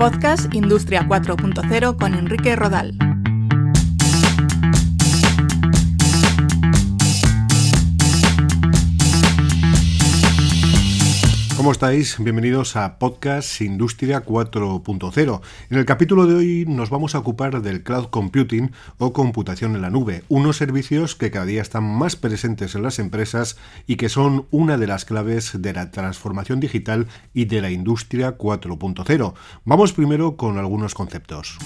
Podcast Industria 4.0 con Enrique Rodal. ¿Cómo estáis? Bienvenidos a Podcast Industria 4.0. En el capítulo de hoy nos vamos a ocupar del cloud computing o computación en la nube, unos servicios que cada día están más presentes en las empresas y que son una de las claves de la transformación digital y de la industria 4.0. Vamos primero con algunos conceptos.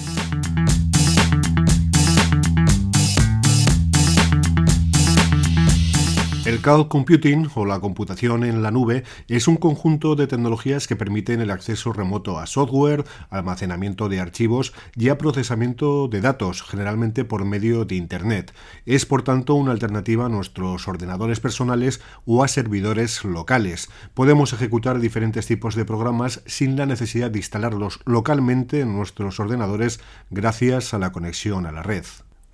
El cloud computing o la computación en la nube es un conjunto de tecnologías que permiten el acceso remoto a software, almacenamiento de archivos y a procesamiento de datos, generalmente por medio de Internet. Es por tanto una alternativa a nuestros ordenadores personales o a servidores locales. Podemos ejecutar diferentes tipos de programas sin la necesidad de instalarlos localmente en nuestros ordenadores gracias a la conexión a la red.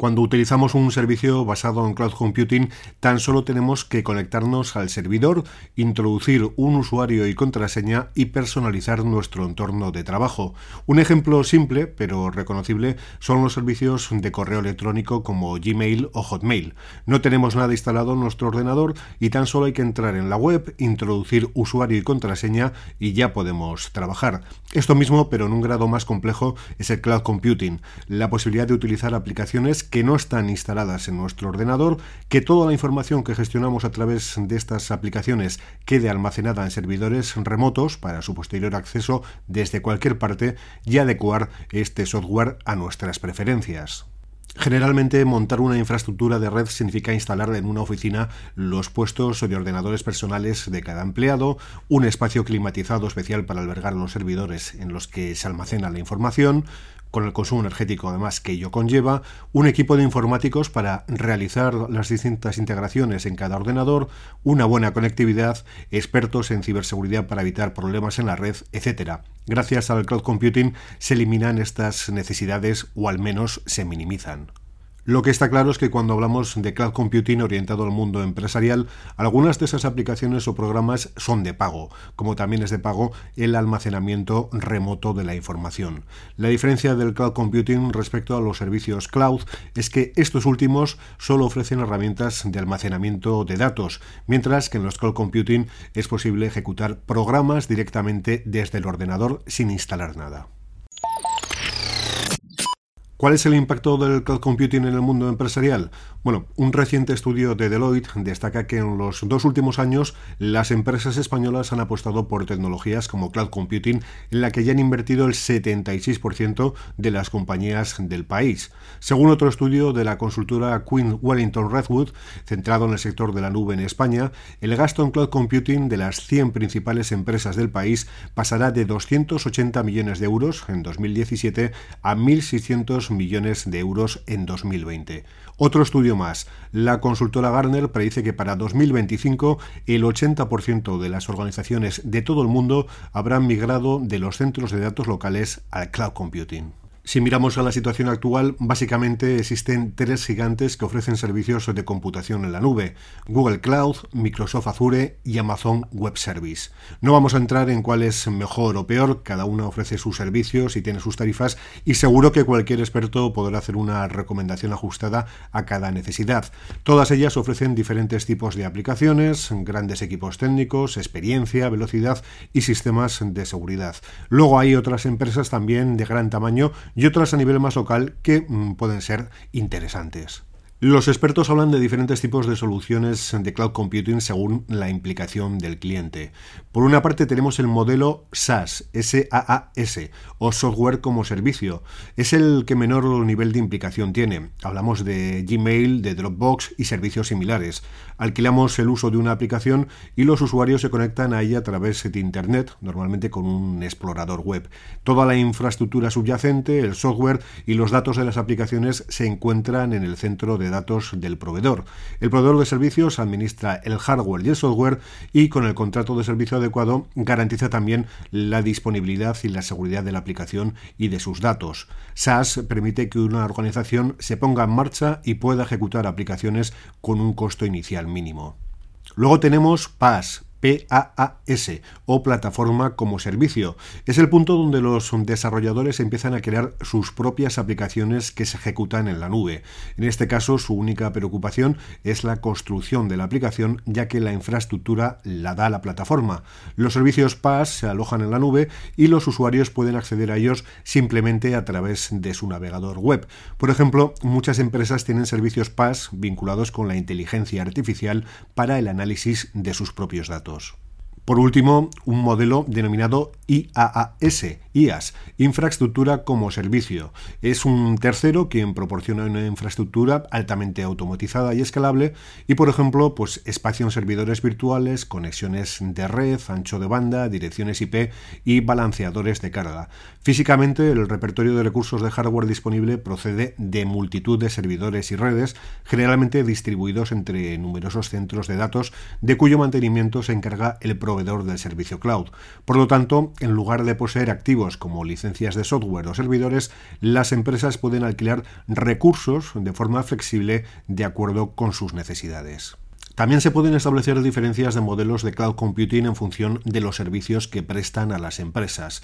Cuando utilizamos un servicio basado en cloud computing, tan solo tenemos que conectarnos al servidor, introducir un usuario y contraseña y personalizar nuestro entorno de trabajo. Un ejemplo simple, pero reconocible, son los servicios de correo electrónico como Gmail o Hotmail. No tenemos nada instalado en nuestro ordenador y tan solo hay que entrar en la web, introducir usuario y contraseña y ya podemos trabajar. Esto mismo, pero en un grado más complejo, es el cloud computing, la posibilidad de utilizar aplicaciones que no están instaladas en nuestro ordenador, que toda la información que gestionamos a través de estas aplicaciones quede almacenada en servidores remotos para su posterior acceso desde cualquier parte y adecuar este software a nuestras preferencias. Generalmente montar una infraestructura de red significa instalar en una oficina los puestos de ordenadores personales de cada empleado, un espacio climatizado especial para albergar los servidores en los que se almacena la información, con el consumo energético además que ello conlleva, un equipo de informáticos para realizar las distintas integraciones en cada ordenador, una buena conectividad, expertos en ciberseguridad para evitar problemas en la red, etc. Gracias al cloud computing se eliminan estas necesidades o al menos se minimizan. Lo que está claro es que cuando hablamos de cloud computing orientado al mundo empresarial, algunas de esas aplicaciones o programas son de pago, como también es de pago el almacenamiento remoto de la información. La diferencia del cloud computing respecto a los servicios cloud es que estos últimos solo ofrecen herramientas de almacenamiento de datos, mientras que en los cloud computing es posible ejecutar programas directamente desde el ordenador sin instalar nada. ¿Cuál es el impacto del cloud computing en el mundo empresarial? Bueno, un reciente estudio de Deloitte destaca que en los dos últimos años las empresas españolas han apostado por tecnologías como cloud computing en la que ya han invertido el 76% de las compañías del país. Según otro estudio de la consultora Queen Wellington Redwood, centrado en el sector de la nube en España, el gasto en cloud computing de las 100 principales empresas del país pasará de 280 millones de euros en 2017 a 1.600 millones de euros en 2020. Otro estudio más. La consultora Garner predice que para 2025 el 80% de las organizaciones de todo el mundo habrán migrado de los centros de datos locales al cloud computing. Si miramos a la situación actual, básicamente existen tres gigantes que ofrecen servicios de computación en la nube, Google Cloud, Microsoft Azure y Amazon Web Service. No vamos a entrar en cuál es mejor o peor, cada uno ofrece sus servicios y tiene sus tarifas y seguro que cualquier experto podrá hacer una recomendación ajustada a cada necesidad. Todas ellas ofrecen diferentes tipos de aplicaciones, grandes equipos técnicos, experiencia, velocidad y sistemas de seguridad. Luego hay otras empresas también de gran tamaño y otras a nivel más local que mm, pueden ser interesantes. Los expertos hablan de diferentes tipos de soluciones de cloud computing según la implicación del cliente. Por una parte tenemos el modelo SaaS, S-A-A-S, o software como servicio. Es el que menor nivel de implicación tiene. Hablamos de Gmail, de Dropbox y servicios similares. Alquilamos el uso de una aplicación y los usuarios se conectan a ella a través de Internet, normalmente con un explorador web. Toda la infraestructura subyacente, el software y los datos de las aplicaciones se encuentran en el centro de datos del proveedor. El proveedor de servicios administra el hardware y el software y con el contrato de servicio adecuado garantiza también la disponibilidad y la seguridad de la aplicación y de sus datos. SaaS permite que una organización se ponga en marcha y pueda ejecutar aplicaciones con un costo inicial mínimo. Luego tenemos PaaS, PaaS o plataforma como servicio. Es el punto donde los desarrolladores empiezan a crear sus propias aplicaciones que se ejecutan en la nube. En este caso, su única preocupación es la construcción de la aplicación, ya que la infraestructura la da la plataforma. Los servicios PaaS se alojan en la nube y los usuarios pueden acceder a ellos simplemente a través de su navegador web. Por ejemplo, muchas empresas tienen servicios PaaS vinculados con la inteligencia artificial para el análisis de sus propios datos. Por último, un modelo denominado IaaS, IaaS, Infraestructura como Servicio. Es un tercero quien proporciona una infraestructura altamente automatizada y escalable y, por ejemplo, pues espacio en servidores virtuales, conexiones de red, ancho de banda, direcciones IP y balanceadores de carga. Físicamente, el repertorio de recursos de hardware disponible procede de multitud de servidores y redes, generalmente distribuidos entre numerosos centros de datos, de cuyo mantenimiento se encarga el proveedor del servicio cloud. Por lo tanto, en lugar de poseer activos como licencias de software o servidores, las empresas pueden alquilar recursos de forma flexible de acuerdo con sus necesidades. También se pueden establecer diferencias de modelos de cloud computing en función de los servicios que prestan a las empresas.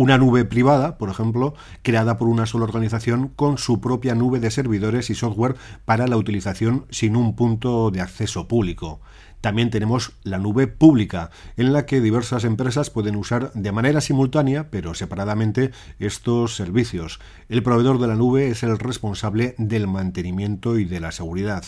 Una nube privada, por ejemplo, creada por una sola organización con su propia nube de servidores y software para la utilización sin un punto de acceso público. También tenemos la nube pública, en la que diversas empresas pueden usar de manera simultánea, pero separadamente, estos servicios. El proveedor de la nube es el responsable del mantenimiento y de la seguridad.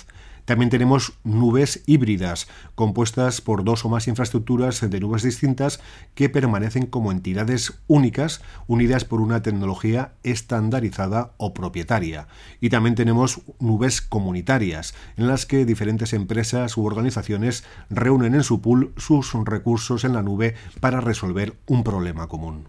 También tenemos nubes híbridas, compuestas por dos o más infraestructuras de nubes distintas que permanecen como entidades únicas, unidas por una tecnología estandarizada o propietaria. Y también tenemos nubes comunitarias, en las que diferentes empresas u organizaciones reúnen en su pool sus recursos en la nube para resolver un problema común.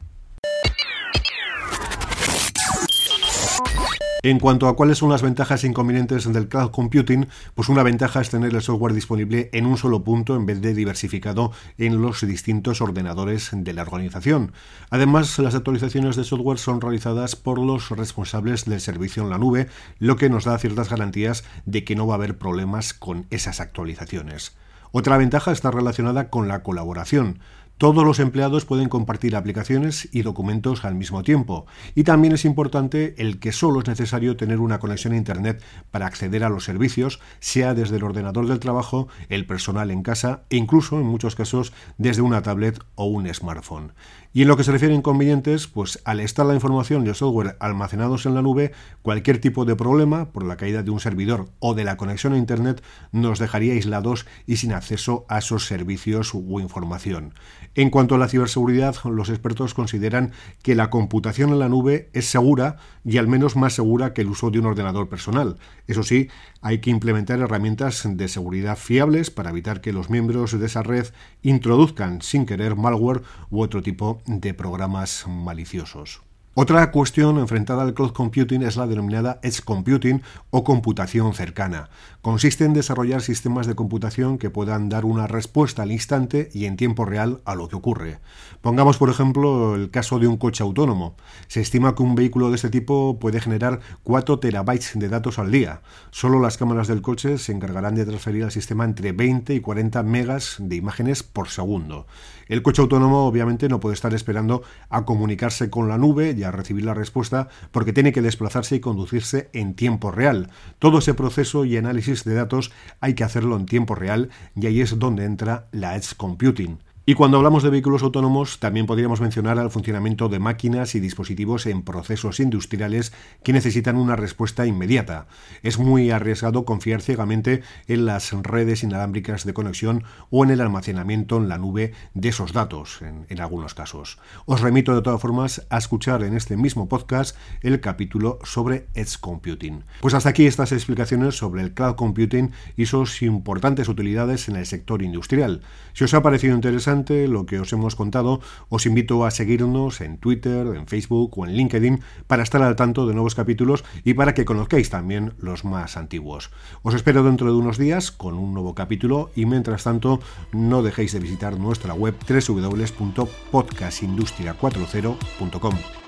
En cuanto a cuáles son las ventajas e inconvenientes del cloud computing, pues una ventaja es tener el software disponible en un solo punto en vez de diversificado en los distintos ordenadores de la organización. Además, las actualizaciones de software son realizadas por los responsables del servicio en la nube, lo que nos da ciertas garantías de que no va a haber problemas con esas actualizaciones. Otra ventaja está relacionada con la colaboración. Todos los empleados pueden compartir aplicaciones y documentos al mismo tiempo. Y también es importante el que solo es necesario tener una conexión a Internet para acceder a los servicios, sea desde el ordenador del trabajo, el personal en casa e incluso, en muchos casos, desde una tablet o un smartphone. Y en lo que se refiere a inconvenientes, pues al estar la información y el software almacenados en la nube, cualquier tipo de problema por la caída de un servidor o de la conexión a Internet nos dejaría aislados y sin acceso a esos servicios u información. En cuanto a la ciberseguridad, los expertos consideran que la computación en la nube es segura y al menos más segura que el uso de un ordenador personal. Eso sí, hay que implementar herramientas de seguridad fiables para evitar que los miembros de esa red introduzcan sin querer malware u otro tipo de programas maliciosos. Otra cuestión enfrentada al cloud computing es la denominada edge computing o computación cercana. Consiste en desarrollar sistemas de computación que puedan dar una respuesta al instante y en tiempo real a lo que ocurre. Pongamos, por ejemplo, el caso de un coche autónomo. Se estima que un vehículo de este tipo puede generar 4 terabytes de datos al día. Solo las cámaras del coche se encargarán de transferir al sistema entre 20 y 40 megas de imágenes por segundo. El coche autónomo obviamente no puede estar esperando a comunicarse con la nube a recibir la respuesta porque tiene que desplazarse y conducirse en tiempo real. Todo ese proceso y análisis de datos hay que hacerlo en tiempo real y ahí es donde entra la Edge Computing. Y cuando hablamos de vehículos autónomos, también podríamos mencionar al funcionamiento de máquinas y dispositivos en procesos industriales que necesitan una respuesta inmediata. Es muy arriesgado confiar ciegamente en las redes inalámbricas de conexión o en el almacenamiento en la nube de esos datos, en, en algunos casos. Os remito de todas formas a escuchar en este mismo podcast el capítulo sobre Edge Computing. Pues hasta aquí estas explicaciones sobre el cloud computing y sus importantes utilidades en el sector industrial. Si os ha parecido lo que os hemos contado, os invito a seguirnos en Twitter, en Facebook o en LinkedIn para estar al tanto de nuevos capítulos y para que conozcáis también los más antiguos. Os espero dentro de unos días con un nuevo capítulo y mientras tanto no dejéis de visitar nuestra web www.podcastindustria40.com.